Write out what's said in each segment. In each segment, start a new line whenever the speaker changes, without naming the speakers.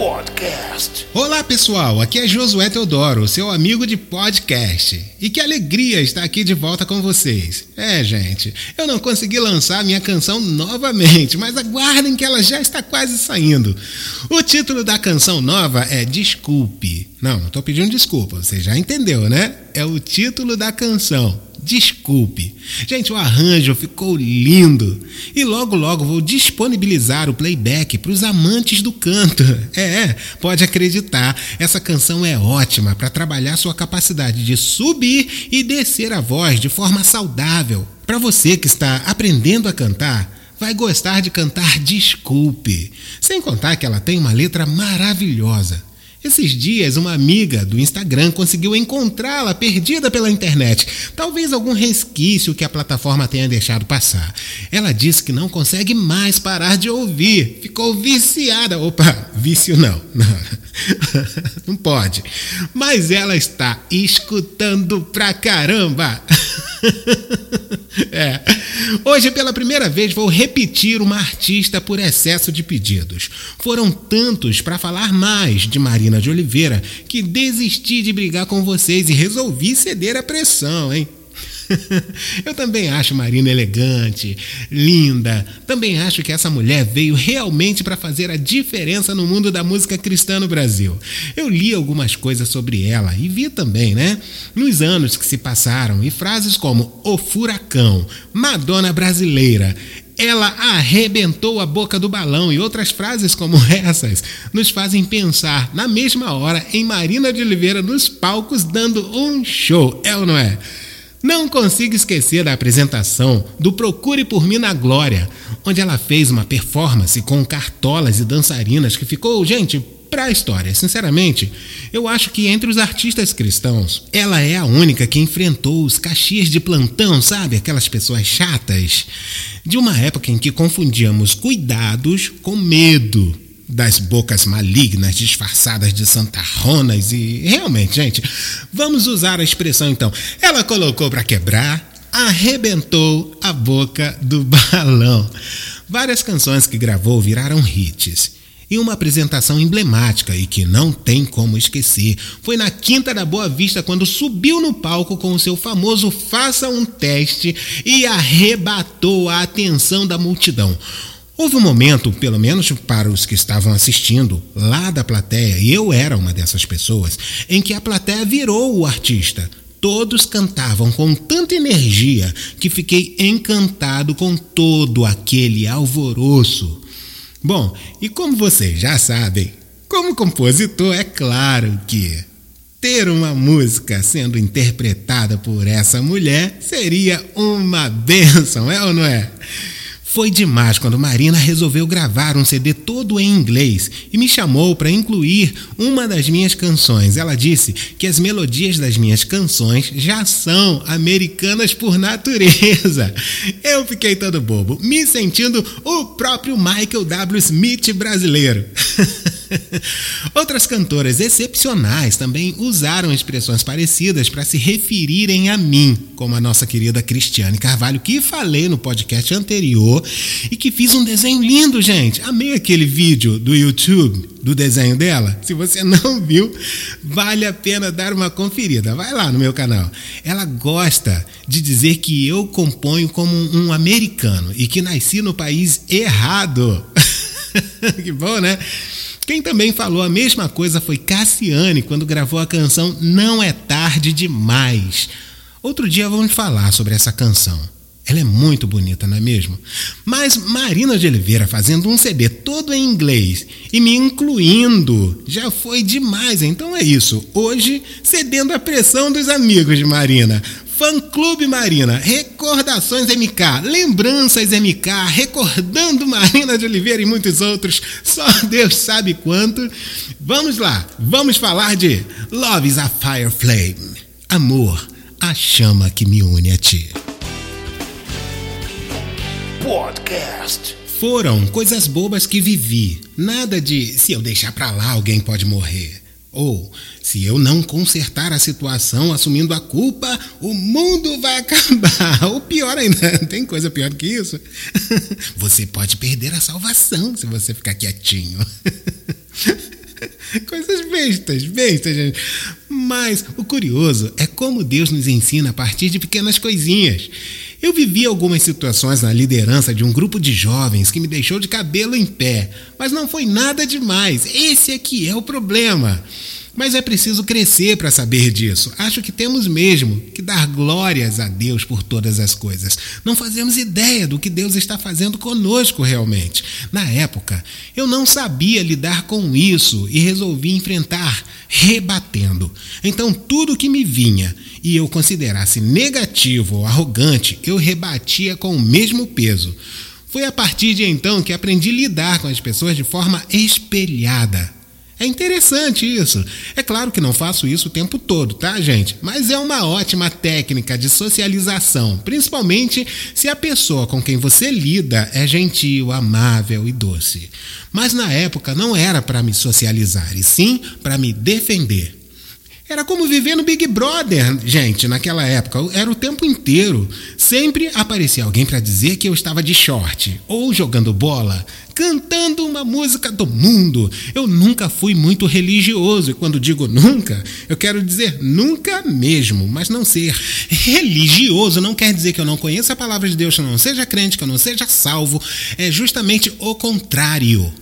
Podcast.
Olá pessoal, aqui é Josué Teodoro, seu amigo de podcast. E que alegria estar aqui de volta com vocês. É, gente, eu não consegui lançar minha canção novamente, mas aguardem que ela já está quase saindo. O título da canção nova é Desculpe. Não, não tô pedindo desculpa, você já entendeu, né? É o título da canção. Desculpe. Gente, o arranjo ficou lindo. E logo, logo vou disponibilizar o playback para os amantes do canto. É, pode acreditar, essa canção é ótima para trabalhar sua capacidade de subir e descer a voz de forma saudável. Para você que está aprendendo a cantar, vai gostar de cantar Desculpe. Sem contar que ela tem uma letra maravilhosa. Esses dias, uma amiga do Instagram conseguiu encontrá-la perdida pela internet. Talvez algum resquício que a plataforma tenha deixado passar. Ela disse que não consegue mais parar de ouvir. Ficou viciada. Opa, vício não. Não, não pode. Mas ela está escutando pra caramba. É. Hoje, pela primeira vez, vou repetir uma artista por excesso de pedidos. Foram tantos para falar mais de Marina de Oliveira que desisti de brigar com vocês e resolvi ceder à pressão, hein? Eu também acho Marina elegante, linda. Também acho que essa mulher veio realmente para fazer a diferença no mundo da música cristã no Brasil. Eu li algumas coisas sobre ela e vi também, né? Nos anos que se passaram e frases como o furacão, Madonna brasileira, ela arrebentou a boca do balão e outras frases como essas nos fazem pensar na mesma hora em Marina de Oliveira nos palcos dando um show, é ou não é? Não consigo esquecer da apresentação do Procure por Mim na Glória, onde ela fez uma performance com cartolas e dançarinas que ficou, gente, para a história. Sinceramente, eu acho que entre os artistas cristãos, ela é a única que enfrentou os caxias de plantão, sabe? Aquelas pessoas chatas. De uma época em que confundíamos cuidados com medo das bocas malignas disfarçadas de santarronas e realmente, gente, vamos usar a expressão então. Ela colocou para quebrar, arrebentou a boca do balão. Várias canções que gravou viraram hits. E uma apresentação emblemática e que não tem como esquecer foi na Quinta da Boa Vista, quando subiu no palco com o seu famoso Faça um Teste e arrebatou a atenção da multidão. Houve um momento, pelo menos para os que estavam assistindo, lá da plateia, e eu era uma dessas pessoas, em que a plateia virou o artista. Todos cantavam com tanta energia que fiquei encantado com todo aquele alvoroço. Bom, e como vocês já sabem, como compositor, é claro que ter uma música sendo interpretada por essa mulher seria uma bênção, é ou não é? Foi demais quando Marina resolveu gravar um CD todo em inglês e me chamou para incluir uma das minhas canções. Ela disse que as melodias das minhas canções já são americanas por natureza. Eu fiquei todo bobo, me sentindo o próprio Michael W. Smith brasileiro. Outras cantoras excepcionais também usaram expressões parecidas para se referirem a mim, como a nossa querida Cristiane Carvalho, que falei no podcast anterior e que fiz um desenho lindo, gente. Amei aquele vídeo do YouTube do desenho dela. Se você não viu, vale a pena dar uma conferida. Vai lá no meu canal. Ela gosta de dizer que eu componho como um americano e que nasci no país errado. que bom, né? Quem também falou a mesma coisa foi Cassiane quando gravou a canção Não é Tarde Demais. Outro dia vamos falar sobre essa canção. Ela é muito bonita, não é mesmo? Mas Marina de Oliveira fazendo um CD todo em inglês e me incluindo já foi demais. Então é isso. Hoje, cedendo a pressão dos amigos de Marina. Fã Clube Marina, Recordações MK, Lembranças MK, Recordando Marina de Oliveira e muitos outros, só Deus sabe quanto. Vamos lá, vamos falar de Love is a Fire Flame, Amor, a chama que me une a ti.
Podcast.
Foram coisas bobas que vivi, nada de se eu deixar pra lá alguém pode morrer. Ou, se eu não consertar a situação assumindo a culpa, o mundo vai acabar. Ou pior ainda, tem coisa pior que isso? Você pode perder a salvação se você ficar quietinho. bestas, bestas, gente. Mas o curioso é como Deus nos ensina a partir de pequenas coisinhas. Eu vivi algumas situações na liderança de um grupo de jovens que me deixou de cabelo em pé, mas não foi nada demais. Esse aqui é o problema. Mas é preciso crescer para saber disso. Acho que temos mesmo que dar glórias a Deus por todas as coisas. Não fazemos ideia do que Deus está fazendo conosco realmente. Na época, eu não sabia lidar com isso e resolvi enfrentar rebatendo. Então, tudo que me vinha e eu considerasse negativo ou arrogante, eu rebatia com o mesmo peso. Foi a partir de então que aprendi a lidar com as pessoas de forma espelhada é interessante isso. É claro que não faço isso o tempo todo, tá, gente? Mas é uma ótima técnica de socialização, principalmente se a pessoa com quem você lida é gentil, amável e doce. Mas na época não era para me socializar, e sim para me defender. Era como viver no Big Brother, gente, naquela época. Era o tempo inteiro. Sempre aparecia alguém para dizer que eu estava de short, ou jogando bola, cantando uma música do mundo. Eu nunca fui muito religioso, e quando digo nunca, eu quero dizer nunca mesmo, mas não ser religioso não quer dizer que eu não conheça a palavra de Deus, que eu não seja crente, que eu não seja salvo. É justamente o contrário.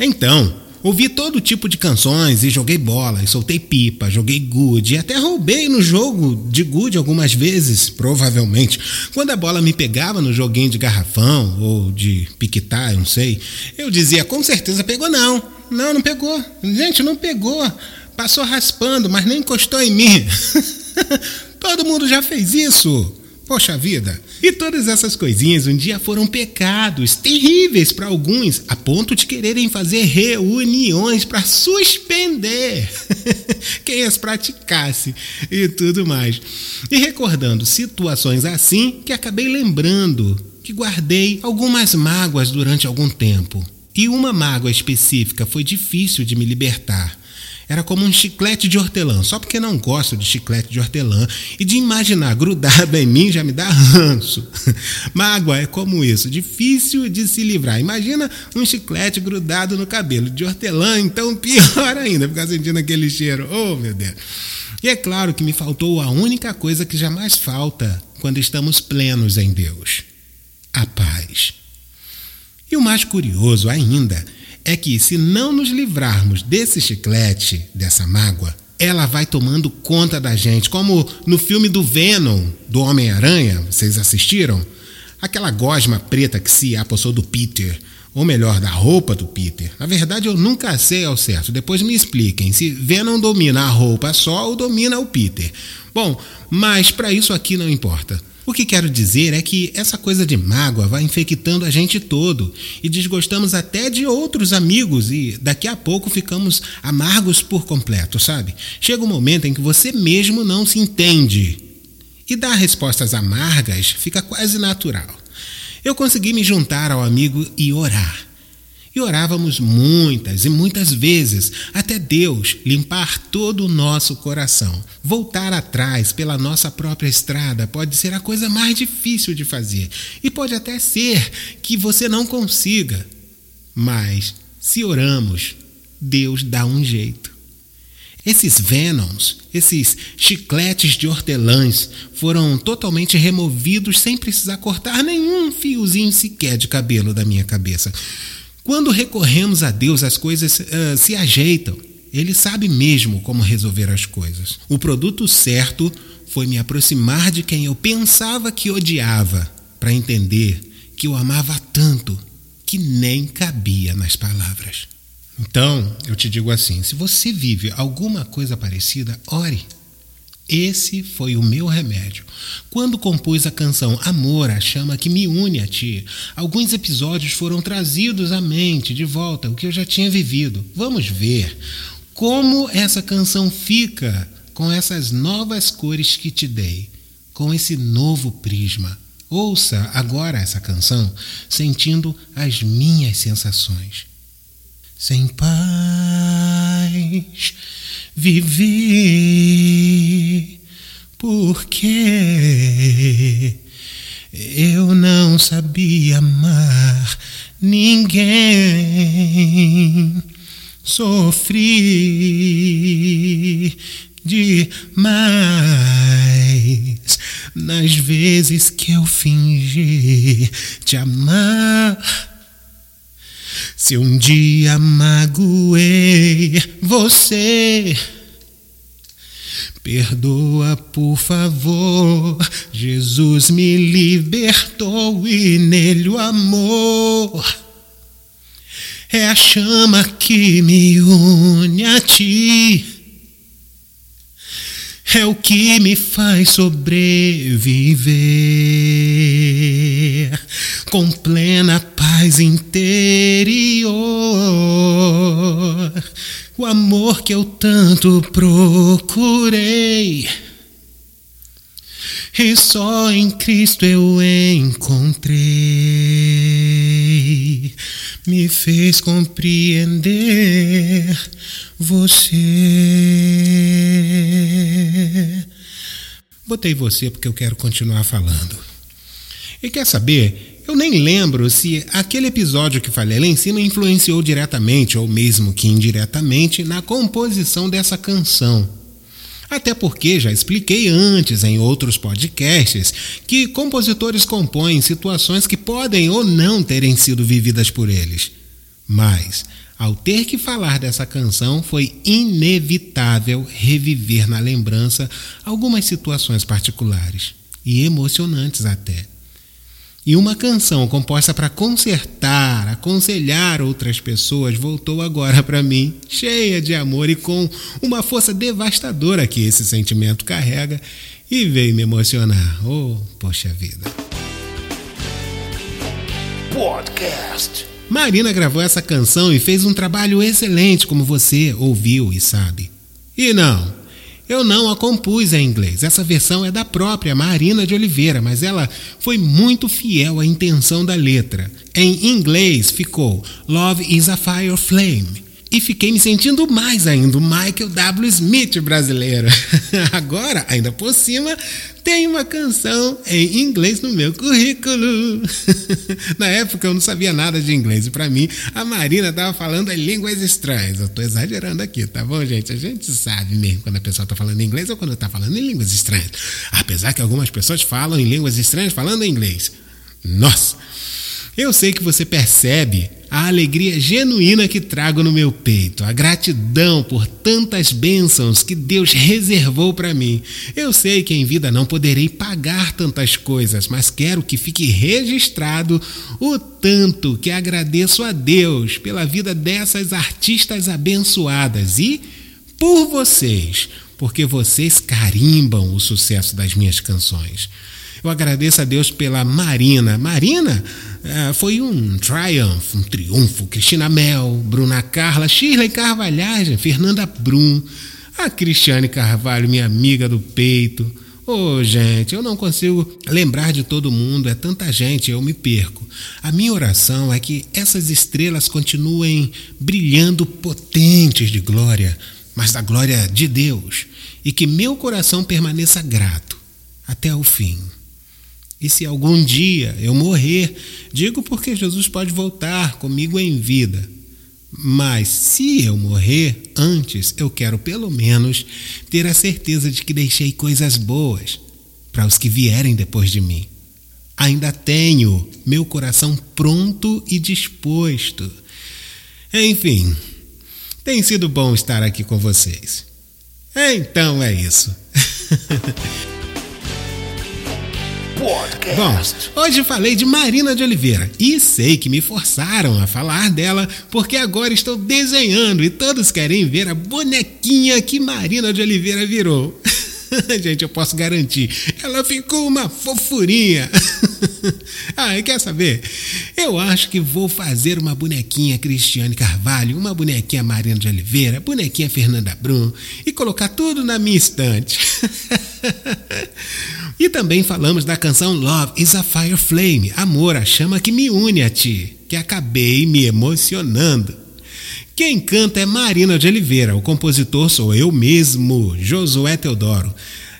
Então, Ouvi todo tipo de canções e joguei bola, e soltei pipa, joguei good, e até roubei no jogo de good algumas vezes, provavelmente. Quando a bola me pegava no joguinho de garrafão ou de piquetar, eu não sei, eu dizia, com certeza pegou não. Não, não pegou. Gente, não pegou. Passou raspando, mas nem encostou em mim. Todo mundo já fez isso. Poxa vida! E todas essas coisinhas um dia foram pecados terríveis para alguns, a ponto de quererem fazer reuniões para suspender quem as praticasse e tudo mais. E recordando situações assim, que acabei lembrando que guardei algumas mágoas durante algum tempo. E uma mágoa específica foi difícil de me libertar era como um chiclete de hortelã, só porque não gosto de chiclete de hortelã e de imaginar grudado em mim já me dá ranço. Mágoa é como isso, difícil de se livrar. Imagina um chiclete grudado no cabelo de hortelã, então pior ainda, ficar sentindo aquele cheiro. Oh, meu Deus. E é claro que me faltou a única coisa que jamais falta quando estamos plenos em Deus: a paz. E o mais curioso ainda é que se não nos livrarmos desse chiclete, dessa mágoa, ela vai tomando conta da gente, como no filme do Venom, do Homem-Aranha, vocês assistiram? Aquela gosma preta que se apossou do Peter, ou melhor, da roupa do Peter. Na verdade, eu nunca sei ao certo. Depois me expliquem se Venom domina a roupa só ou domina o Peter. Bom, mas para isso aqui não importa. O que quero dizer é que essa coisa de mágoa vai infectando a gente todo e desgostamos até de outros amigos e daqui a pouco ficamos amargos por completo, sabe? Chega um momento em que você mesmo não se entende e dar respostas amargas fica quase natural. Eu consegui me juntar ao amigo e orar. E orávamos muitas e muitas vezes até Deus limpar todo o nosso coração. Voltar atrás pela nossa própria estrada pode ser a coisa mais difícil de fazer. E pode até ser que você não consiga. Mas, se oramos, Deus dá um jeito. Esses venoms, esses chicletes de hortelãs, foram totalmente removidos sem precisar cortar nenhum fiozinho sequer de cabelo da minha cabeça. Quando recorremos a Deus, as coisas uh, se ajeitam. Ele sabe mesmo como resolver as coisas. O produto certo foi me aproximar de quem eu pensava que odiava, para entender que eu amava tanto que nem cabia nas palavras. Então, eu te digo assim: se você vive alguma coisa parecida, ore. Esse foi o meu remédio. Quando compus a canção Amor, a chama que me une a ti, alguns episódios foram trazidos à mente de volta, o que eu já tinha vivido. Vamos ver como essa canção fica com essas novas cores que te dei, com esse novo prisma. Ouça agora essa canção sentindo as minhas sensações. Sem paz vivi, porque eu não sabia amar ninguém. Sofri demais nas vezes que eu fingi te amar. Se um dia magoei você, perdoa por favor. Jesus me libertou e nele o amor é a chama que me une a ti. É o que me faz sobreviver com plena paz interior. O amor que eu tanto procurei. E só em Cristo eu encontrei me fez compreender você. Botei você porque eu quero continuar falando. E quer saber? Eu nem lembro se aquele episódio que falei lá em cima influenciou diretamente ou mesmo que indiretamente na composição dessa canção. Até porque já expliquei antes em outros podcasts que compositores compõem situações que podem ou não terem sido vividas por eles. Mas, ao ter que falar dessa canção, foi inevitável reviver na lembrança algumas situações particulares e emocionantes até. E uma canção composta para consertar, aconselhar outras pessoas voltou agora para mim, cheia de amor e com uma força devastadora que esse sentimento carrega e veio me emocionar. Oh, poxa vida.
Podcast.
Marina gravou essa canção e fez um trabalho excelente, como você ouviu e sabe. E não, eu não a compus em inglês. Essa versão é da própria Marina de Oliveira, mas ela foi muito fiel à intenção da letra. Em inglês ficou Love is a Fire Flame. E fiquei me sentindo mais ainda o Michael W. Smith brasileiro. Agora, ainda por cima, tem uma canção em inglês no meu currículo. Na época eu não sabia nada de inglês e para mim a Marina estava falando em línguas estranhas. Eu estou exagerando aqui, tá bom, gente? A gente sabe mesmo quando a pessoa está falando inglês ou quando está falando em línguas estranhas. Apesar que algumas pessoas falam em línguas estranhas falando em inglês. Nossa! Eu sei que você percebe a alegria genuína que trago no meu peito, a gratidão por tantas bênçãos que Deus reservou para mim. Eu sei que em vida não poderei pagar tantas coisas, mas quero que fique registrado o tanto que agradeço a Deus pela vida dessas artistas abençoadas e por vocês, porque vocês carimbam o sucesso das minhas canções. Eu agradeço a Deus pela Marina. Marina uh, foi um triumph, um triunfo. Cristina Mel, Bruna Carla, Shirley Carvalhagem, Fernanda Brum, a Cristiane Carvalho, minha amiga do peito. Ô, oh, gente, eu não consigo lembrar de todo mundo, é tanta gente, eu me perco. A minha oração é que essas estrelas continuem brilhando potentes de glória, mas da glória de Deus, e que meu coração permaneça grato até o fim. E se algum dia eu morrer, digo porque Jesus pode voltar comigo em vida. Mas se eu morrer antes, eu quero pelo menos ter a certeza de que deixei coisas boas para os que vierem depois de mim. Ainda tenho meu coração pronto e disposto. Enfim, tem sido bom estar aqui com vocês. Então é isso.
Podcast.
Bom, hoje falei de Marina de Oliveira e sei que me forçaram a falar dela porque agora estou desenhando e todos querem ver a bonequinha que Marina de Oliveira virou. Gente, eu posso garantir, ela ficou uma fofurinha. ah, e quer saber? Eu acho que vou fazer uma bonequinha Cristiane Carvalho, uma bonequinha Marina de Oliveira, bonequinha Fernanda Brum e colocar tudo na minha estante. E também falamos da canção Love is a Fire Flame, Amor, a chama que me une a ti, que acabei me emocionando. Quem canta é Marina de Oliveira, o compositor sou eu mesmo, Josué Teodoro.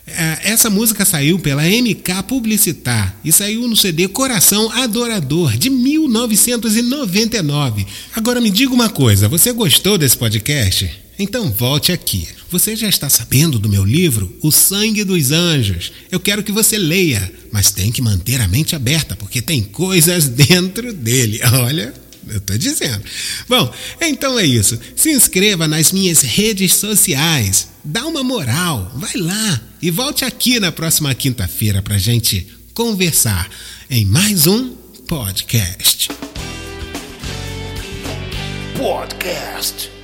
É, essa música saiu pela MK Publicitar e saiu no CD Coração Adorador de 1999. Agora me diga uma coisa, você gostou desse podcast? Então volte aqui. Você já está sabendo do meu livro, O Sangue dos Anjos. Eu quero que você leia, mas tem que manter a mente aberta, porque tem coisas dentro dele. Olha, eu tô dizendo. Bom, então é isso. Se inscreva nas minhas redes sociais. Dá uma moral. Vai lá. E volte aqui na próxima quinta-feira pra gente conversar em mais um podcast.
Podcast.